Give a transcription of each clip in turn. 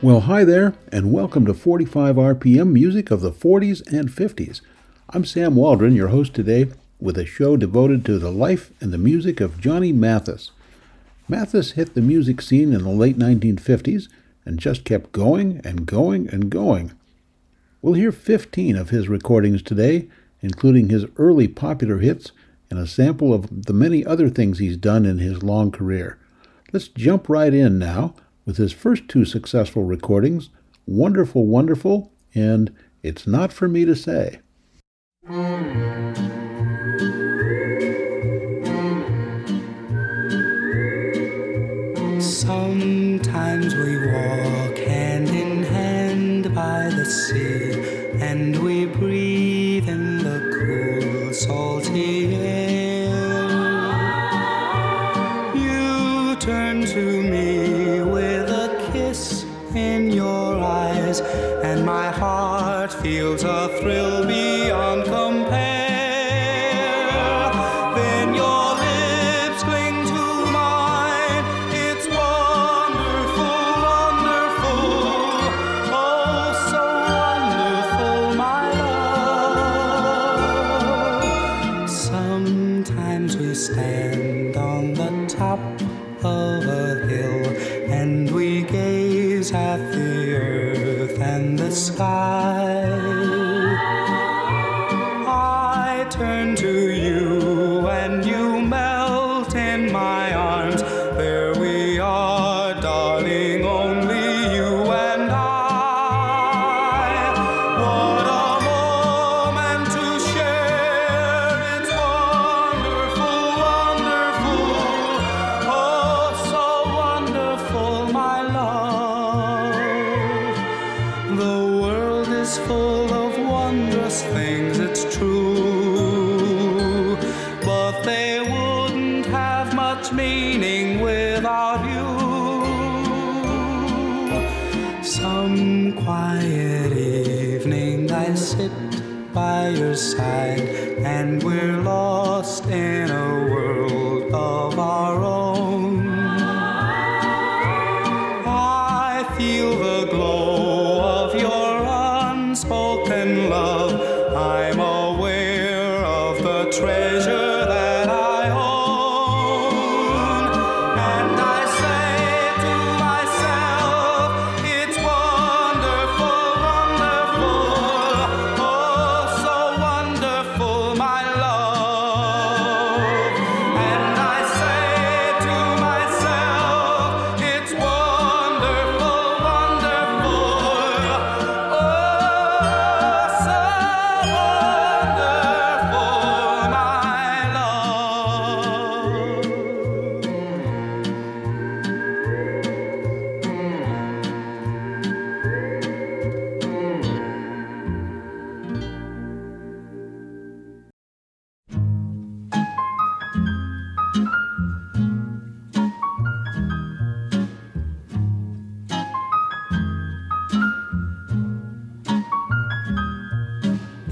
Well, hi there, and welcome to 45 RPM music of the 40s and 50s. I'm Sam Waldron, your host today, with a show devoted to the life and the music of Johnny Mathis. Mathis hit the music scene in the late 1950s and just kept going and going and going. We'll hear 15 of his recordings today, including his early popular hits and a sample of the many other things he's done in his long career. Let's jump right in now with his first two successful recordings, Wonderful Wonderful and It's Not For Me to Say. Sometimes we walk hand in hand by the sea and we breathe in the cool, salty air. You turn to me with a kiss in your eyes, and my heart feels a thrill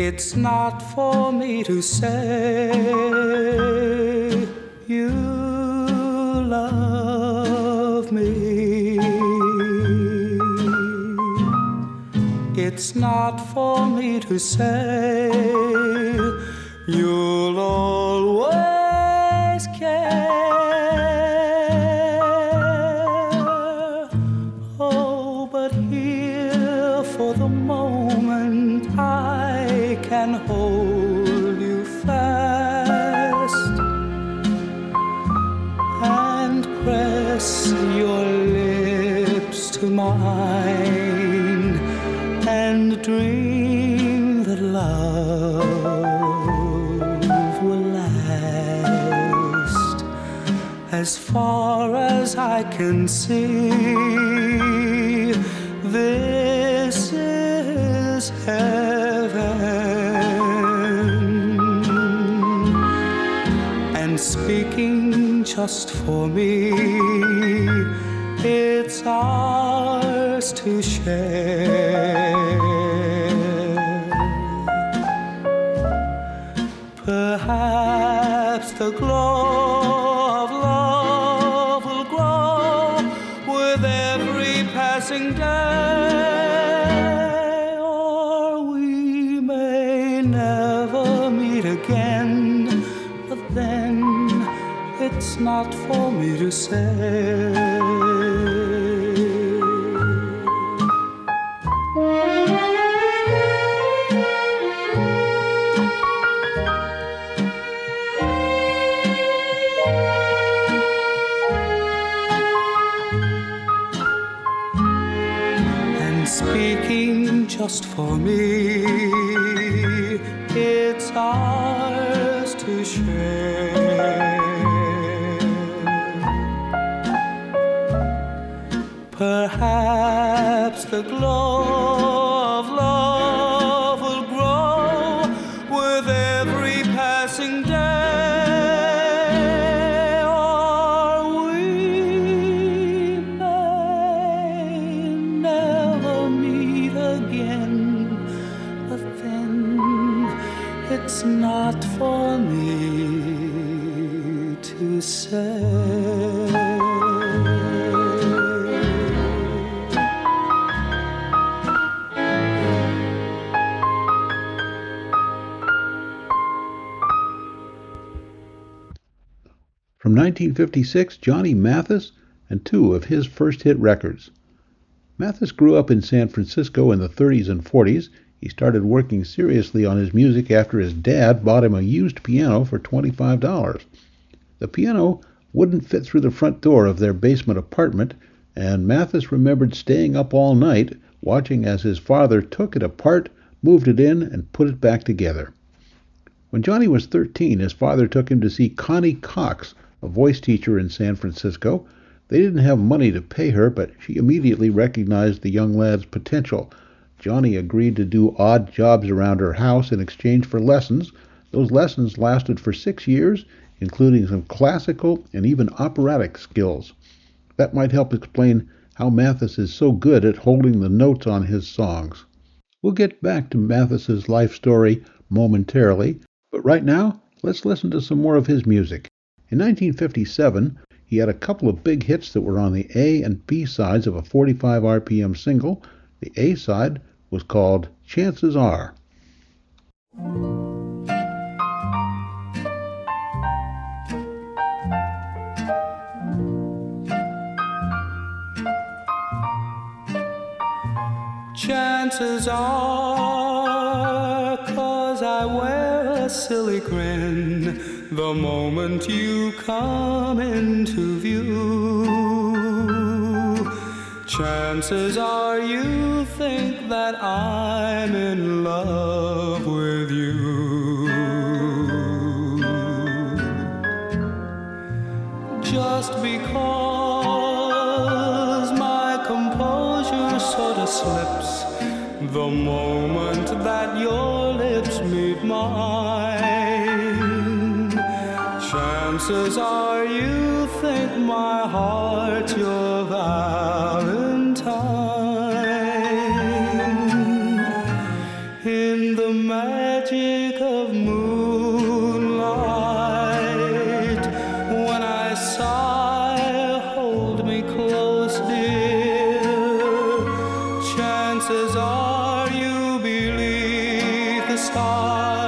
It's not for me to say you love me. It's not for me to say you'll always I can see. This is heaven and speaking just for me. It's ours to share. Perhaps the glow to say. and speaking just for me. 1956, Johnny Mathis and two of his first hit records. Mathis grew up in San Francisco in the 30s and 40s. He started working seriously on his music after his dad bought him a used piano for $25. The piano wouldn't fit through the front door of their basement apartment, and Mathis remembered staying up all night watching as his father took it apart, moved it in, and put it back together. When Johnny was 13, his father took him to see Connie Cox, a voice teacher in San Francisco. They didn't have money to pay her, but she immediately recognized the young lad's potential. Johnny agreed to do odd jobs around her house in exchange for lessons. Those lessons lasted for six years, including some classical and even operatic skills. That might help explain how Mathis is so good at holding the notes on his songs. We'll get back to Mathis's life story momentarily, but right now, let's listen to some more of his music. In 1957, he had a couple of big hits that were on the A and B sides of a 45 RPM single. The A side was called Chances Are. Chances are, cause I wear a silly grin the moment you come into view. Chances are you think that I'm in love with you. Just because my composure sort of slips the moment Chances are you think my heart's your valentine. In the magic of moonlight, when I sigh, hold me close, dear. Chances are you believe the stars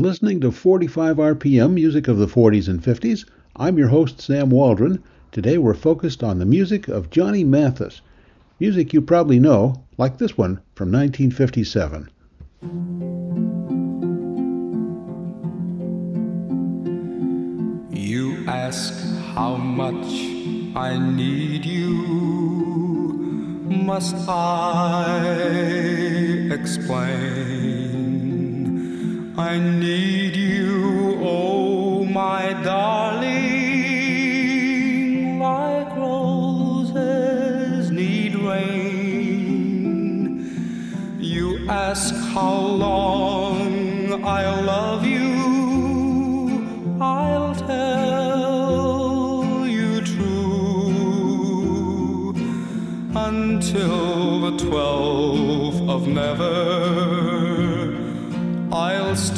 listening to 45 RPM, music of the 40s and 50s. I'm your host, Sam Waldron. Today we're focused on the music of Johnny Mathis. Music you probably know, like this one from 1957. You ask how much I need you. Must I explain? I need you, oh my darling, like roses need rain. You ask how long I'll love you. I'll tell you true until the twelfth of never.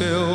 I'll still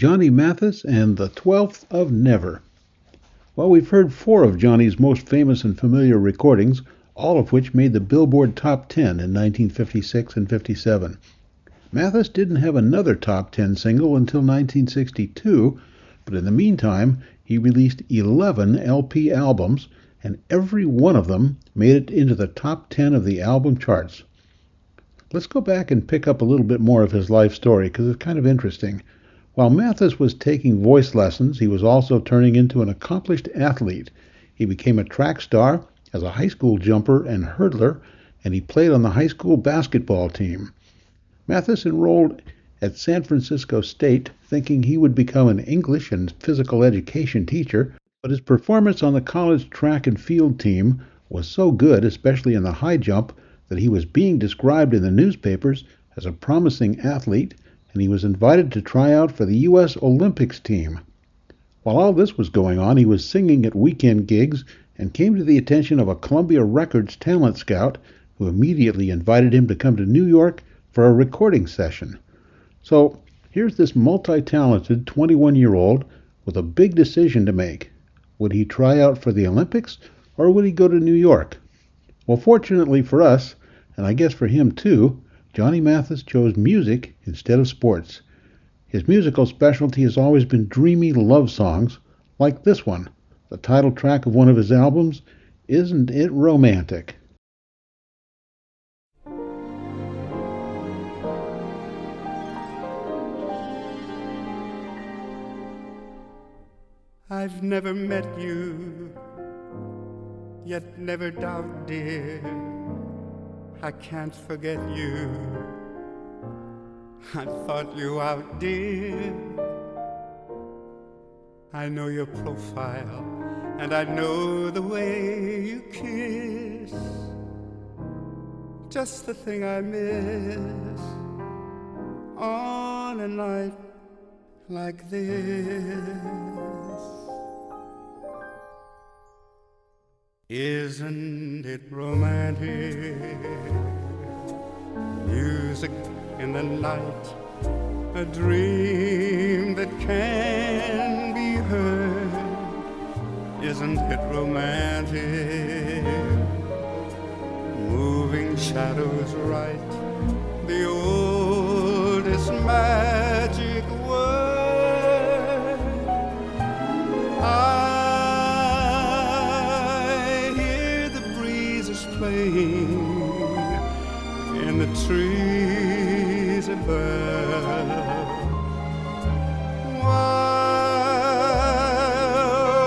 Johnny Mathis and the 12th of Never. Well, we've heard four of Johnny's most famous and familiar recordings, all of which made the Billboard Top 10 in 1956 and 57. Mathis didn't have another top 10 single until 1962, but in the meantime, he released 11 LP albums, and every one of them made it into the top 10 of the album charts. Let's go back and pick up a little bit more of his life story because it's kind of interesting. While Mathis was taking voice lessons, he was also turning into an accomplished athlete. He became a track star as a high school jumper and hurdler, and he played on the high school basketball team. Mathis enrolled at San Francisco State thinking he would become an English and physical education teacher, but his performance on the college track and field team was so good, especially in the high jump, that he was being described in the newspapers as a promising athlete, and he was invited to try out for the U.S. Olympics team. While all this was going on, he was singing at weekend gigs and came to the attention of a Columbia Records talent scout who immediately invited him to come to New York for a recording session. So here's this multi talented 21 year old with a big decision to make. Would he try out for the Olympics or would he go to New York? Well, fortunately for us, and I guess for him too, Johnny Mathis chose music instead of sports. His musical specialty has always been dreamy love songs, like this one, the title track of one of his albums, Isn't It Romantic? I've never met you, yet never doubt, dear, I can't forget you. I thought you out, dear. I know your profile, and I know the way you kiss. Just the thing I miss on a night like this. Isn't it romantic? Music in the night, a dream that can be heard. Isn't it romantic? Moving shadows right, the oldest magic playing in the trees above. While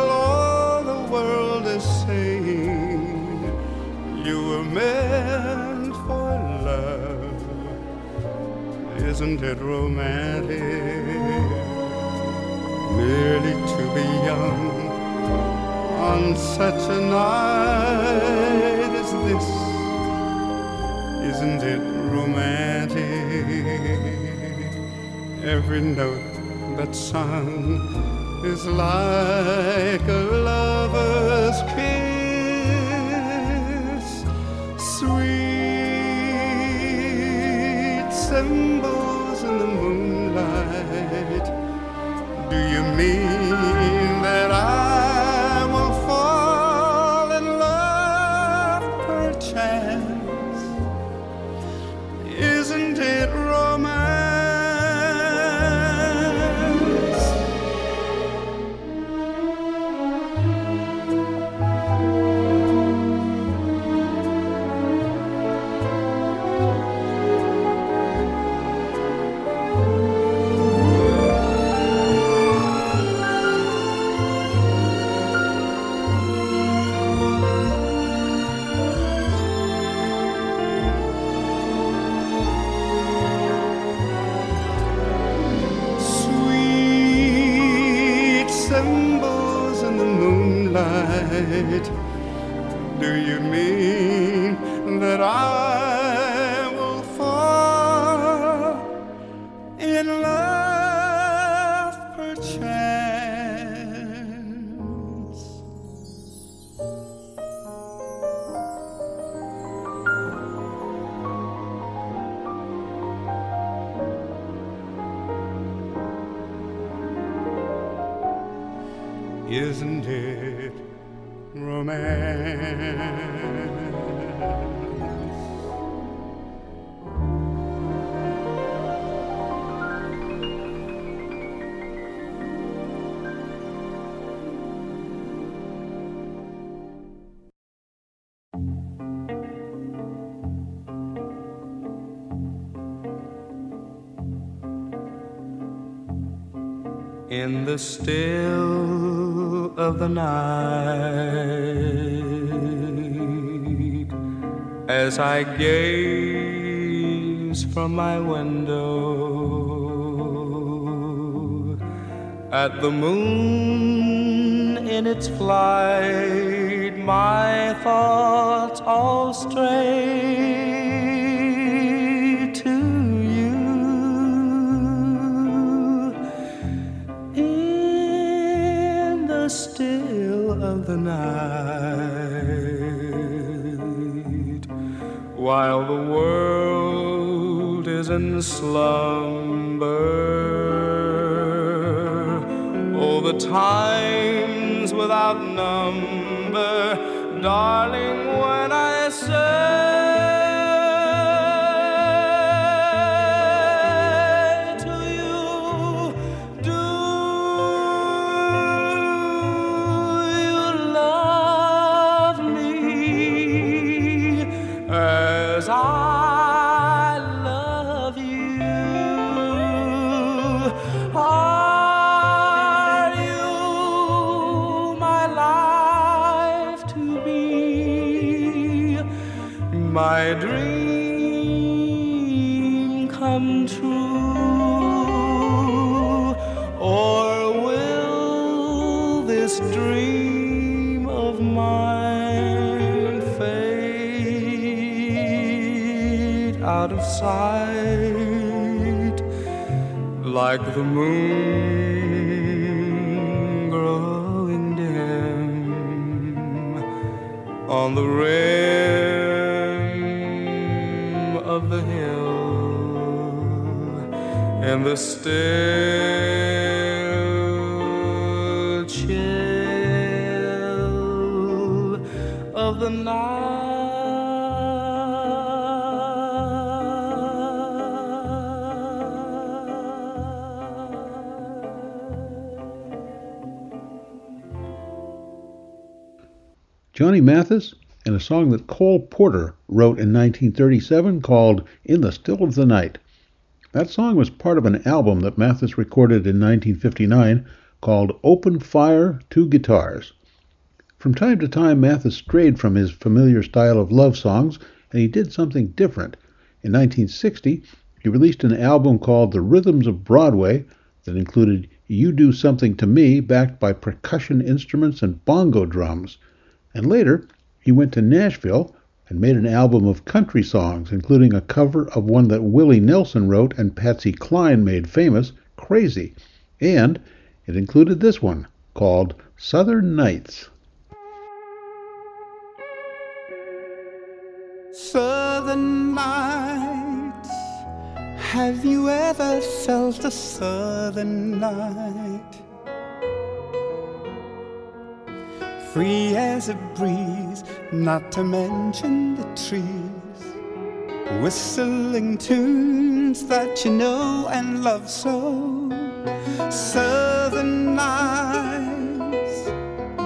all the world is saying you were meant for love, isn't it romantic? Merely to be young on such a night this. Isn't it romantic? Every note that's sung is like a lover's kiss. Sweet symbols in the moonlight. Do you mean that I In the still of the night, as I gaze from my window at the moon in its flight, my thoughts all stray slumber, the times without number, darling, Mathis and a song that Cole Porter wrote in 1937 called In the Still of the Night. That song was part of an album that Mathis recorded in 1959 called Open Fire Two Guitars. From time to time, Mathis strayed from his familiar style of love songs and he did something different. In 1960, he released an album called The Rhythms of Broadway that included You Do Something to Me, backed by percussion instruments and bongo drums. And later, he went to Nashville and made an album of country songs, including a cover of one that Willie Nelson wrote and Patsy Cline made famous, Crazy. And it included this one called Southern Nights. Southern nights. Have you ever felt a southern night? Free as a breeze, not to mention the trees. Whistling tunes that you know and love so. Southern nights,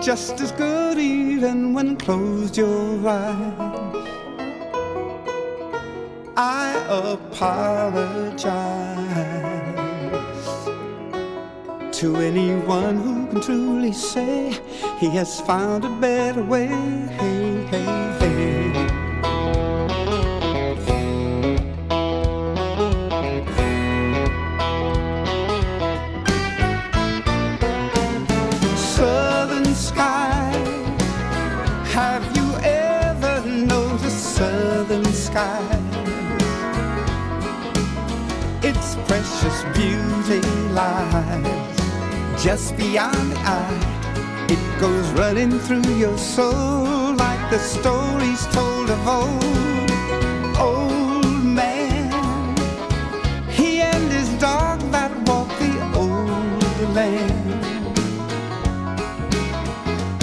just as good even when closed your eyes. I apologize to anyone who can truly say he has found a better way. Hey, hey, hey. Southern sky, have you ever noticed southern sky? its precious beauty lies just beyond the eye. It goes running through your soul like the stories told of old. Old man, he and his dog that walk the old land.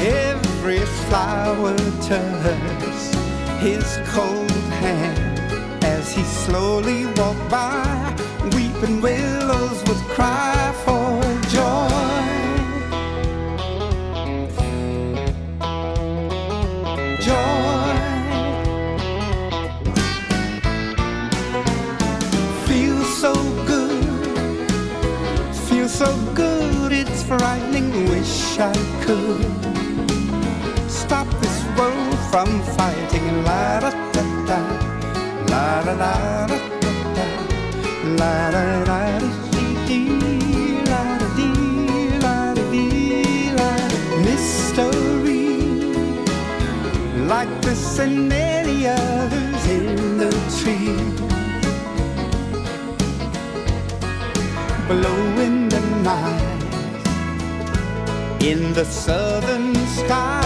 Every flower turns his cold hand as he slowly walked by. Weeping willows would cry for Wish I could stop this world from fighting. La da da da. La da da da. da, La da da dee dee, la da dee, la da dee, la da. Mystery, like this and many others in the tree, blowing the night in the southern sky.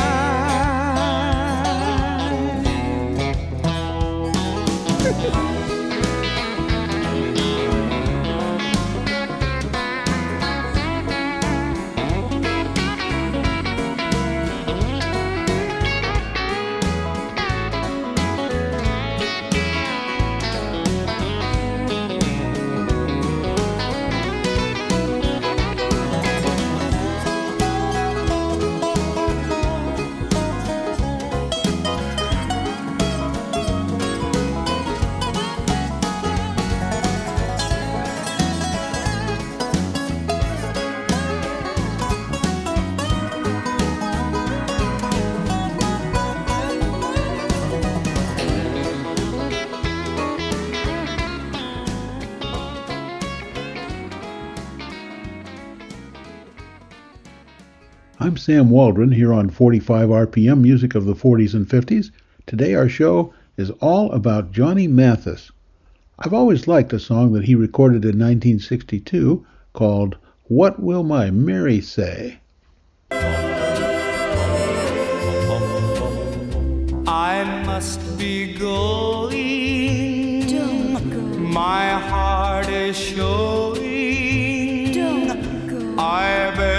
I'm Sam Waldron here on 45 RPM Music of the 40s and 50s. Today our show is all about Johnny Mathis. I've always liked a song that he recorded in 1962 called What Will My Mary Say? I must be going. Don't go. My heart is showing. Don't go. I better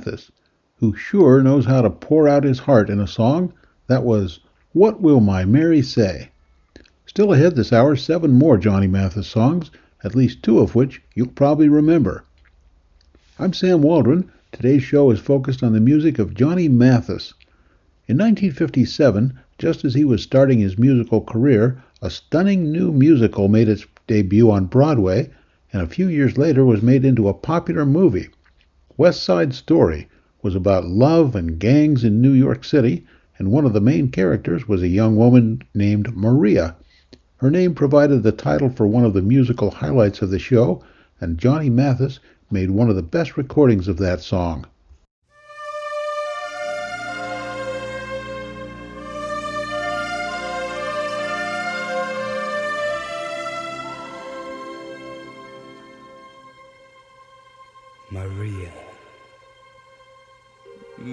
Mathis, who sure knows how to pour out his heart in a song, that was What Will My Mary Say? Still ahead this hour, seven more Johnny Mathis songs, at least two of which you'll probably remember. I'm Sam Waldron. Today's show is focused on the music of Johnny Mathis. In 1957, just as he was starting his musical career, a stunning new musical made its debut on Broadway, and a few years later was made into a popular movie. West Side Story was about love and gangs in New York City, and one of the main characters was a young woman named Maria. Her name provided the title for one of the musical highlights of the show, and Johnny Mathis made one of the best recordings of that song.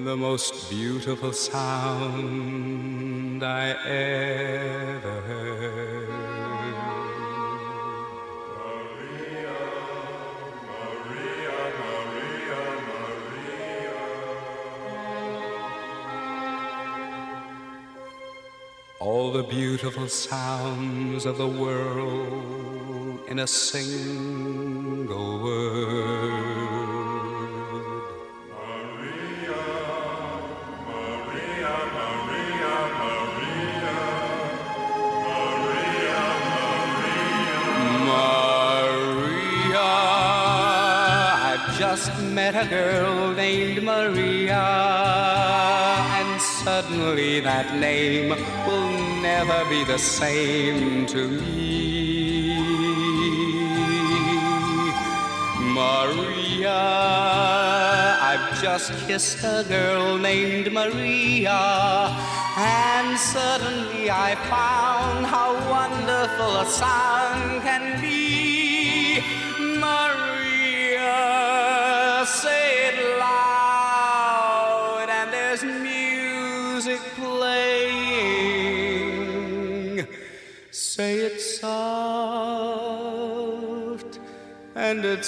The most beautiful sound I ever heard. Maria, Maria, Maria, Maria. All the beautiful sounds of the world in a single word. Met a girl named Maria, and suddenly that name will never be the same to me. Maria, I've just kissed a girl named Maria, and suddenly I found how wonderful a sound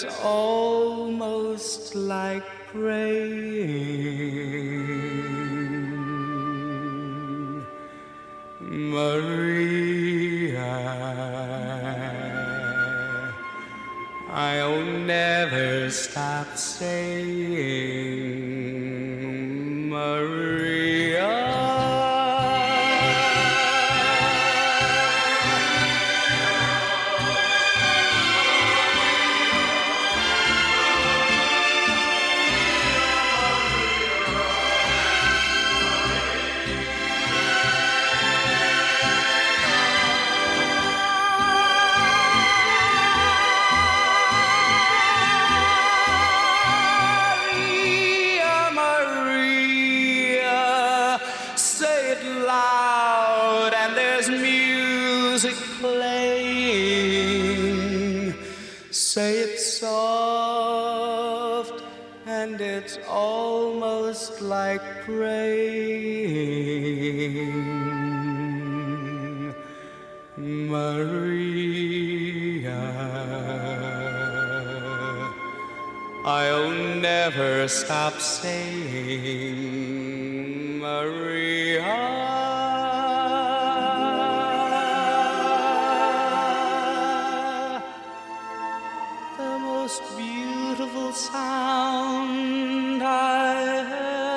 it's almost like praying. Never stop saying Maria. The most beautiful sound I ever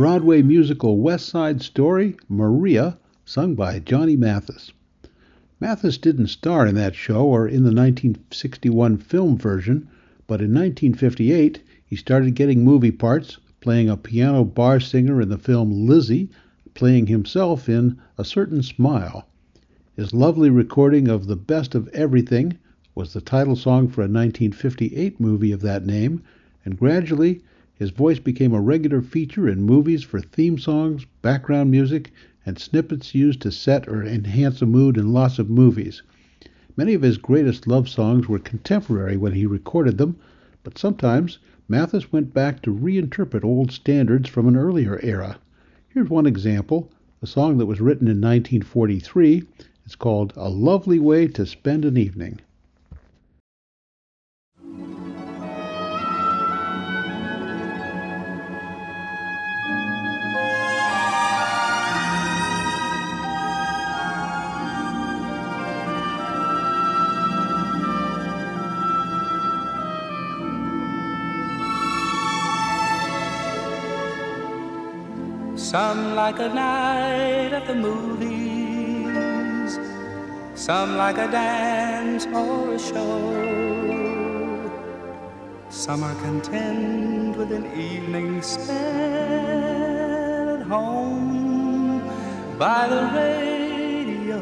Broadway musical West Side Story, Maria, sung by Johnny Mathis. Mathis didn't star in that show or in the 1961 film version, but in 1958 he started getting movie parts, playing a piano bar singer in the film Lizzie, playing himself in A Certain Smile. His lovely recording of The Best of Everything was the title song for a 1958 movie of that name, and gradually his voice became a regular feature in movies for theme songs, background music, and snippets used to set or enhance a mood in lots of movies. Many of his greatest love songs were contemporary when he recorded them, but sometimes Mathis went back to reinterpret old standards from an earlier era. Here's one example, a song that was written in 1943. It's called A Lovely Way to Spend an Evening. Some like a night at the movies, some like a dance or a show. Some are content with an evening spent at home by the radio.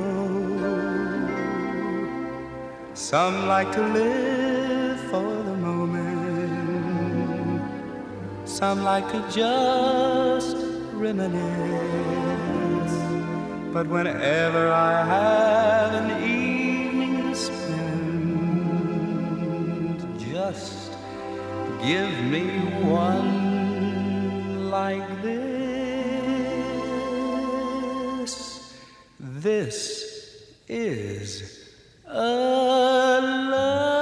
Some like to live for the moment. Some like to just reminisce. But whenever I have an evening to spend, just give me one like this. This is a lovely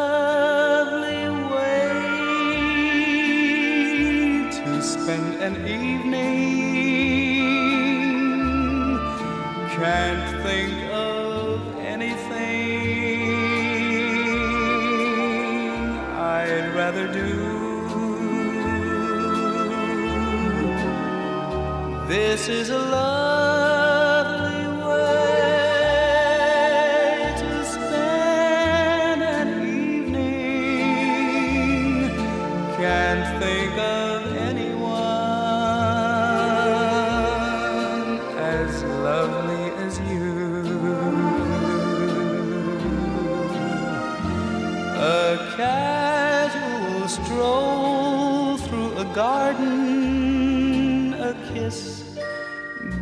This is a lovely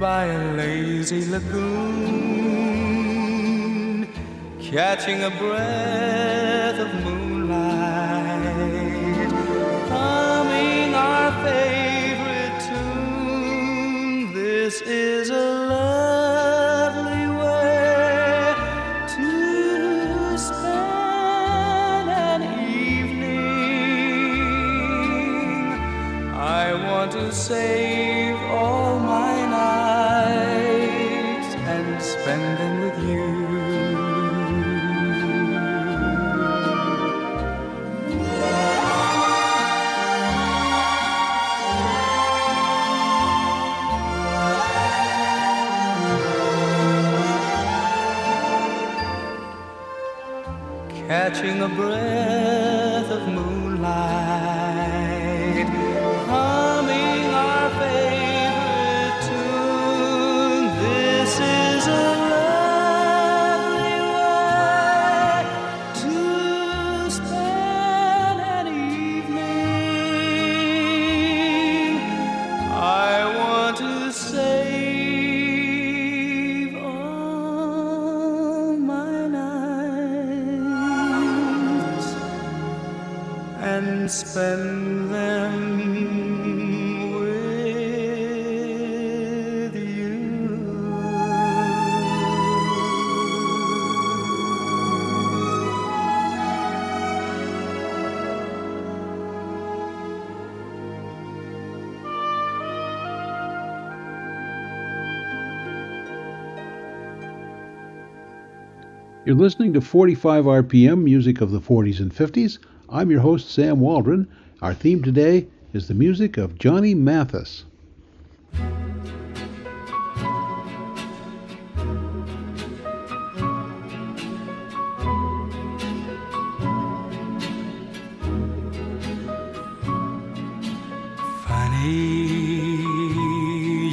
by a lazy lagoon, catching a breath of moonlight, humming our favorite tune. This is a lovely way to spend an evening. I want to save You're listening to 45 RPM, music of the 40s and 50s. I'm your host, Sam Waldron. Our theme today is the music of Johnny Mathis. Funny,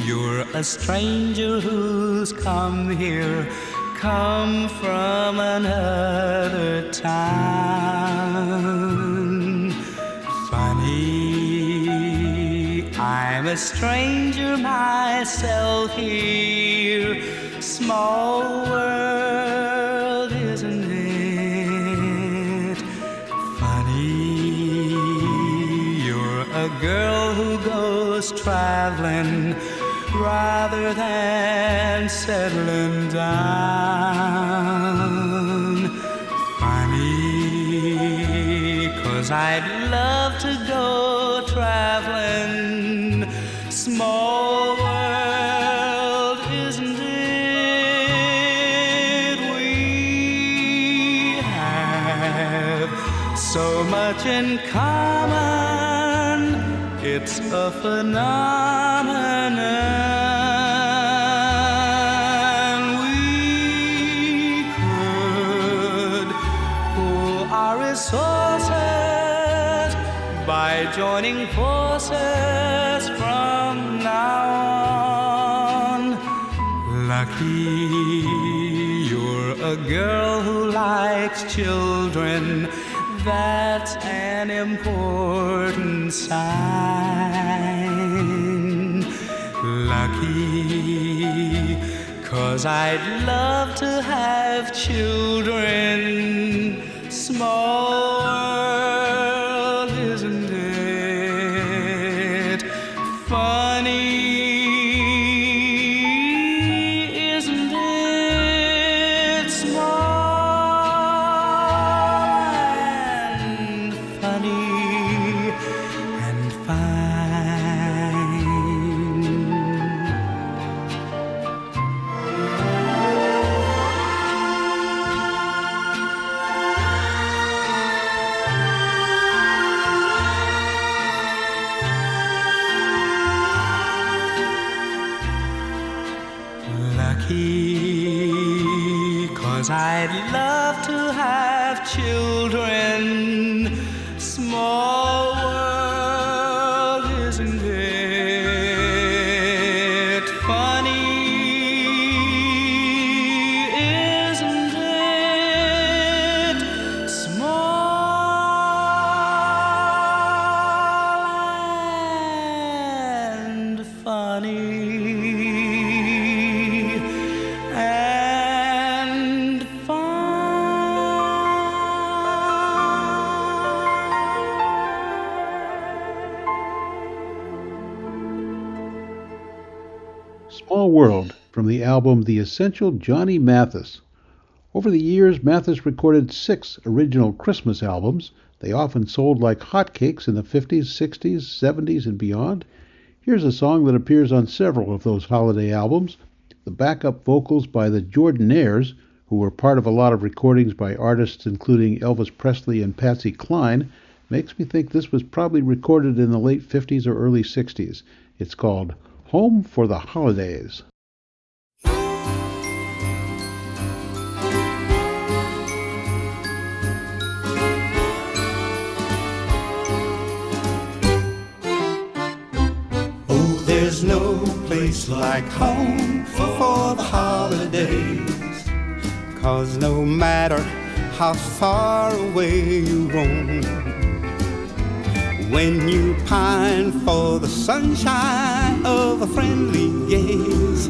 you're a stranger who's come here, come from another town. Funny, I'm a stranger myself here. Small world, isn't it? Funny, you're a girl who goes traveling rather than settling down. Funny, cause I'd love to go traveling. Small world, isn't it? We have so much in common. It's a phenomenon. Children. That's an important sign. Lucky, cause I'd love to have children. Small Essential Johnny Mathis. Over the years, Mathis recorded six original Christmas albums. They often sold like hotcakes in the 50s, 60s, 70s, and beyond. Here's a song that appears on several of those holiday albums. The backup vocals by the Jordanaires, who were part of a lot of recordings by artists including Elvis Presley and Patsy Cline, makes me think this was probably recorded in the late 50s or early 60s. It's called Home for the Holidays. There's no place like home for the holidays. Cause no matter how far away you roam, when you pine for the sunshine of a friendly gaze,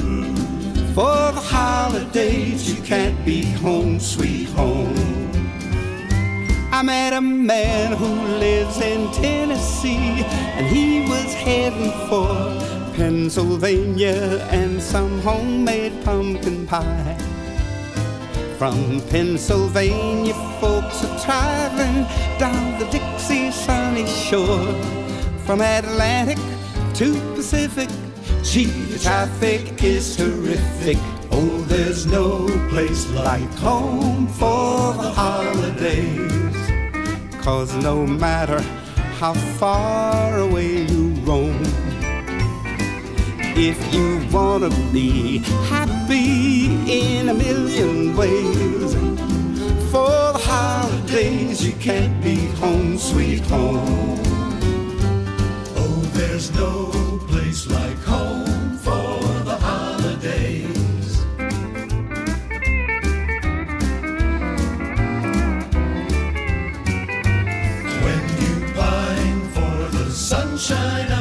for the holidays you can't be home, sweet home. I met a man who lives in Tennessee, and he was heading for Pennsylvania and some homemade pumpkin pie. From Pennsylvania, folks are traveling down the Dixie sunny shore. From Atlantic to Pacific, gee, the traffic is terrific. Oh, there's no place like home for the holidays. Cause no matter how far away you roam, if you wanna be happy in a million ways, for the holidays you can't be home, sweet home. Oh, there's no place like home for the holidays. When you pine for the sunshine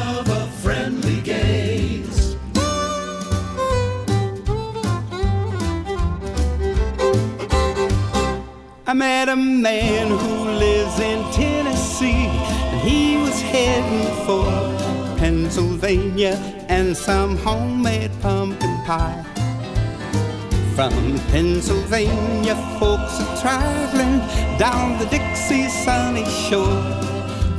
some homemade pumpkin pie. From Pennsylvania, folks are traveling down the Dixie sunny shore.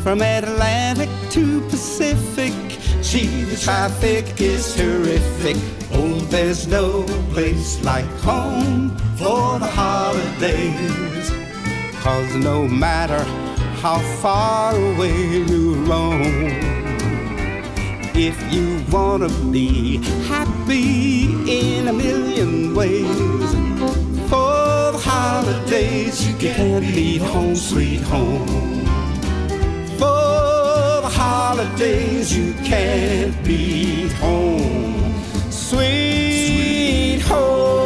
From Atlantic to Pacific, gee, the traffic is terrific. Oh, there's no place like home for the holidays. Cause no matter how far away you roam, if you wanna be happy in a million ways, for the holidays you can't leave home, sweet home. For the holidays you can't be home, sweet home.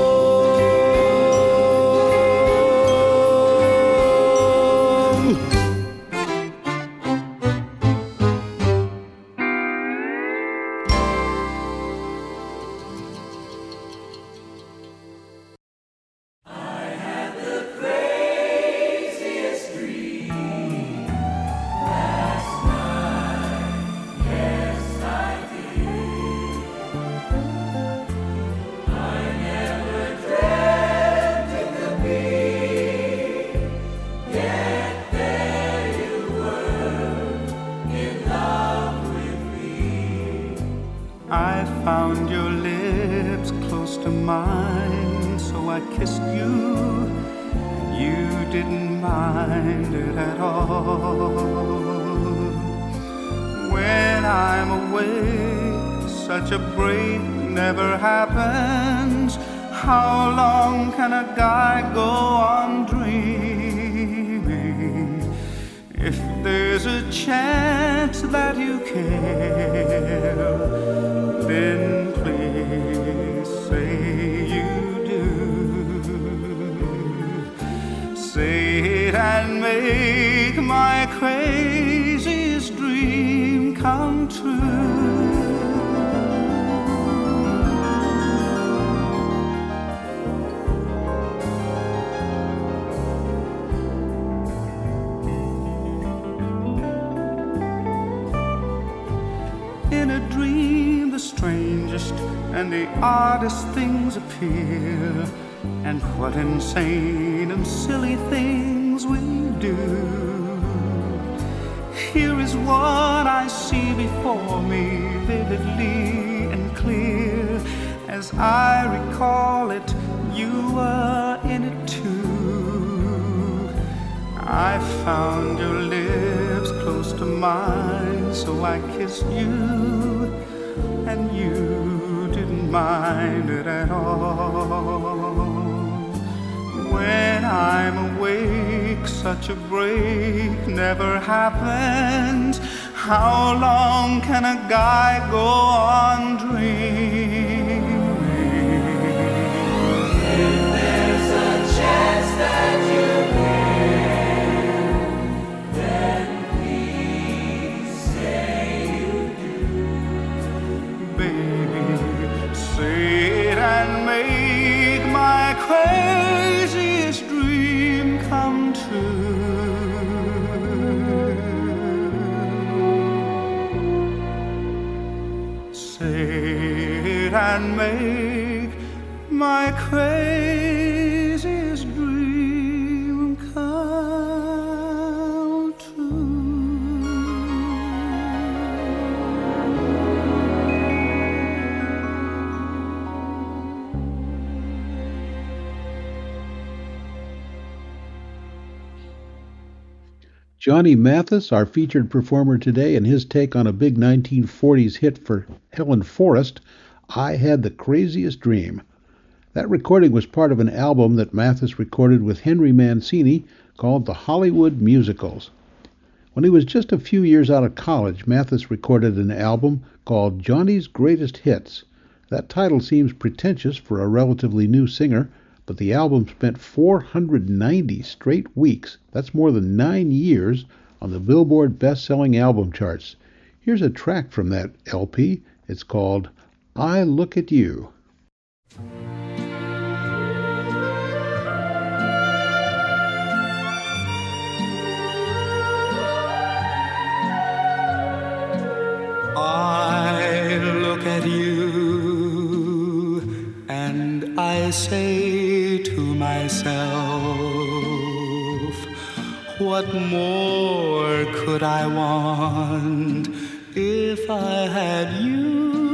I found your lips close to mine, so I kissed you. You didn't mind it at all. When I'm away, such a break never happens. How long can a guy go on dreaming? There's a chance that you care, then please say you do. Say it and make my craziest dream come true. And the oddest things appear. And what insane and silly things we do. Here is what I see before me vividly and clear. As I recall it, you were in it too. I found your lips close to mine, so I kissed you, and you mind it at all. When I'm awake, such a break never happens. How long can a guy go on Johnny Mathis, our featured performer today, and his take on a big 1940s hit for Helen Forrest, I Had the Craziest Dream. That recording was part of an album that Mathis recorded with Henry Mancini called The Hollywood Musicals. When he was just a few years out of college, Mathis recorded an album called Johnny's Greatest Hits. That title seems pretentious for a relatively new singer, but the album spent 490 straight weeks, that's more than nine years, on the Billboard best selling album charts. Here's a track from that LP. It's called I Look at You. I look at you I say to myself, what more could I want if I had you?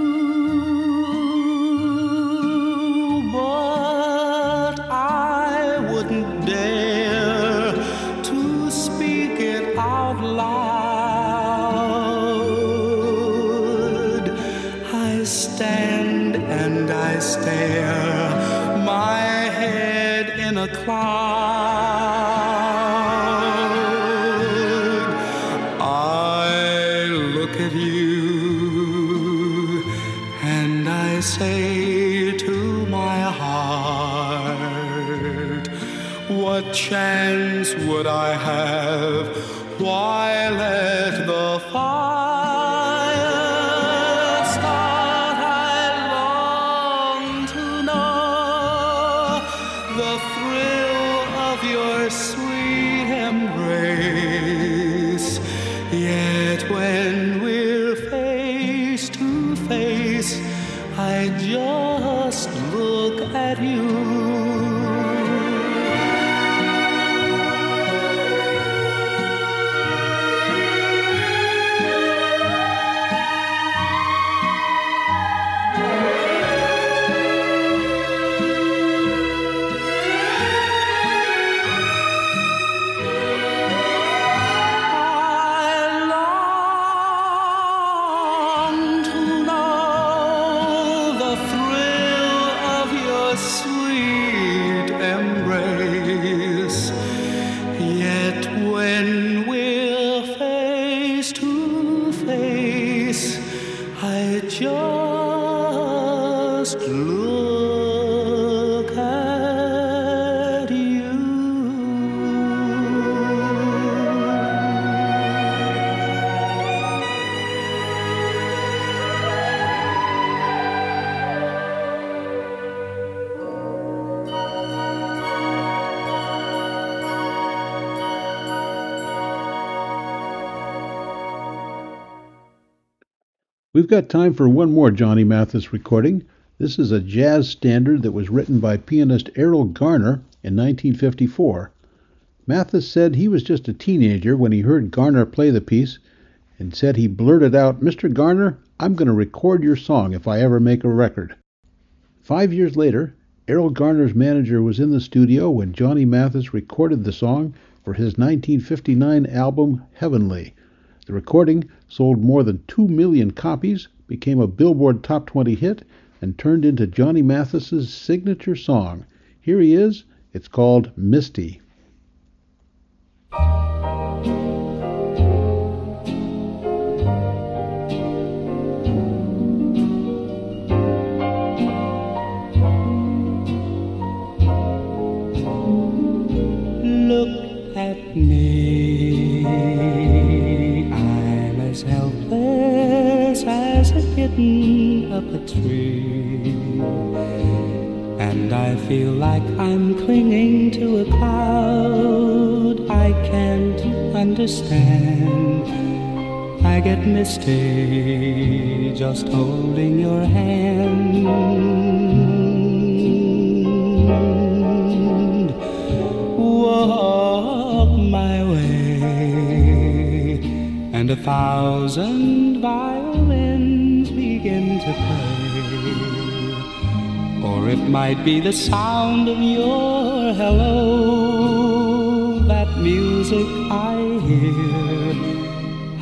We've got time for one more Johnny Mathis recording. This is a jazz standard that was written by pianist Erroll Garner in 1954. Mathis said he was just a teenager when he heard Garner play the piece and said he blurted out, Mr. Garner, I'm going to record your song if I ever make a record. Five years later, Erroll Garner's manager was in the studio when Johnny Mathis recorded the song for his 1959 album Heavenly. The recording sold more than 2 million copies, became a Billboard Top 20 hit, and turned into Johnny Mathis's signature song. Here he is. It's called Misty. Tree. And I feel like I'm clinging to a cloud I can't understand. I get misty just holding your hand. Walk my way, and a thousand violins begin to play. Or it might be the sound of your hello, that music I hear.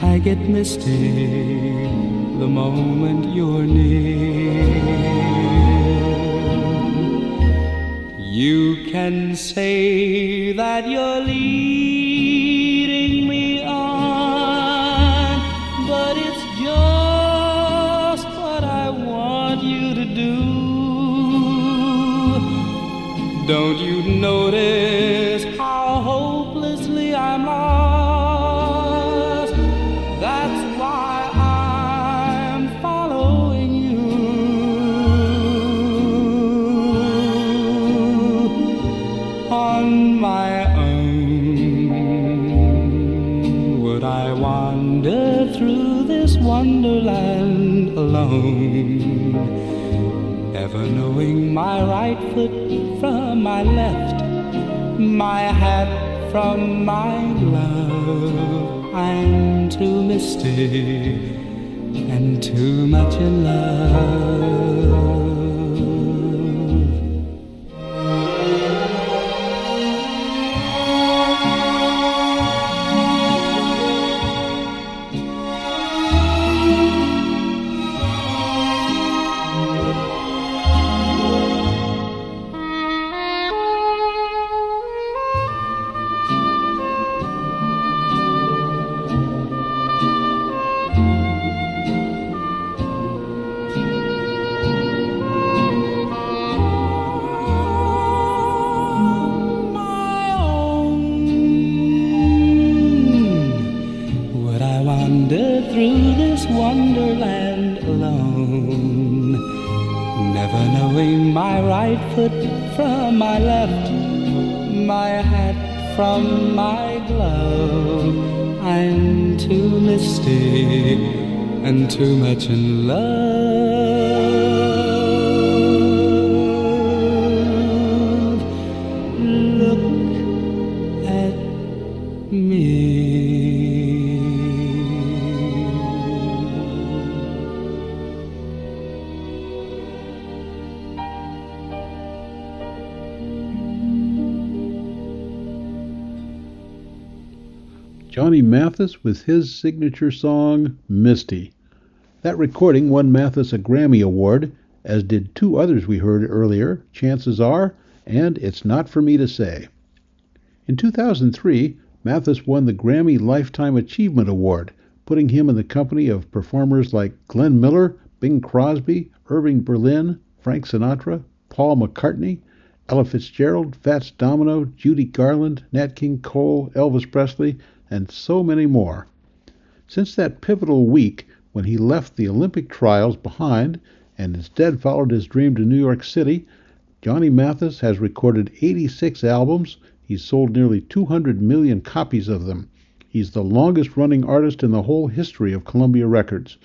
I get misty the moment you're near. You can say that you're leading Don't you notice how hopelessly I'm lost? That's why I'm following you on my own. Would I wander through this wonderland alone? Ever knowing my my left, my hat from my glove. I'm too misty and too much in love. Mathis with his signature song, Misty. That recording won Mathis a Grammy Award as did two others we heard earlier, Chances Are and It's Not For Me to Say. In 2003, Mathis won the Grammy Lifetime Achievement Award, putting him in the company of performers like Glenn Miller, Bing Crosby, Irving Berlin, Frank Sinatra, Paul McCartney, Ella Fitzgerald, Fats Domino, Judy Garland, Nat King Cole, Elvis Presley, and so many more. Since that pivotal week when he left the Olympic trials behind and instead followed his dream to New York City, Johnny Mathis has recorded 86 albums. He's sold nearly 200 million copies of them. He's the longest running artist in the whole history of Columbia Records.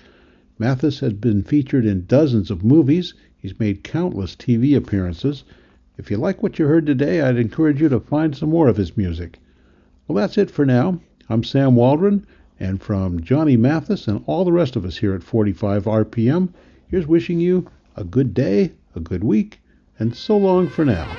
Mathis has been featured in dozens of movies. He's made countless TV appearances. If you like what you heard today, I'd encourage you to find some more of his music. Well, that's it for now. I'm Sam Waldron, and from Johnny Mathis and all the rest of us here at 45 RPM, here's wishing you a good day, a good week, and so long for now.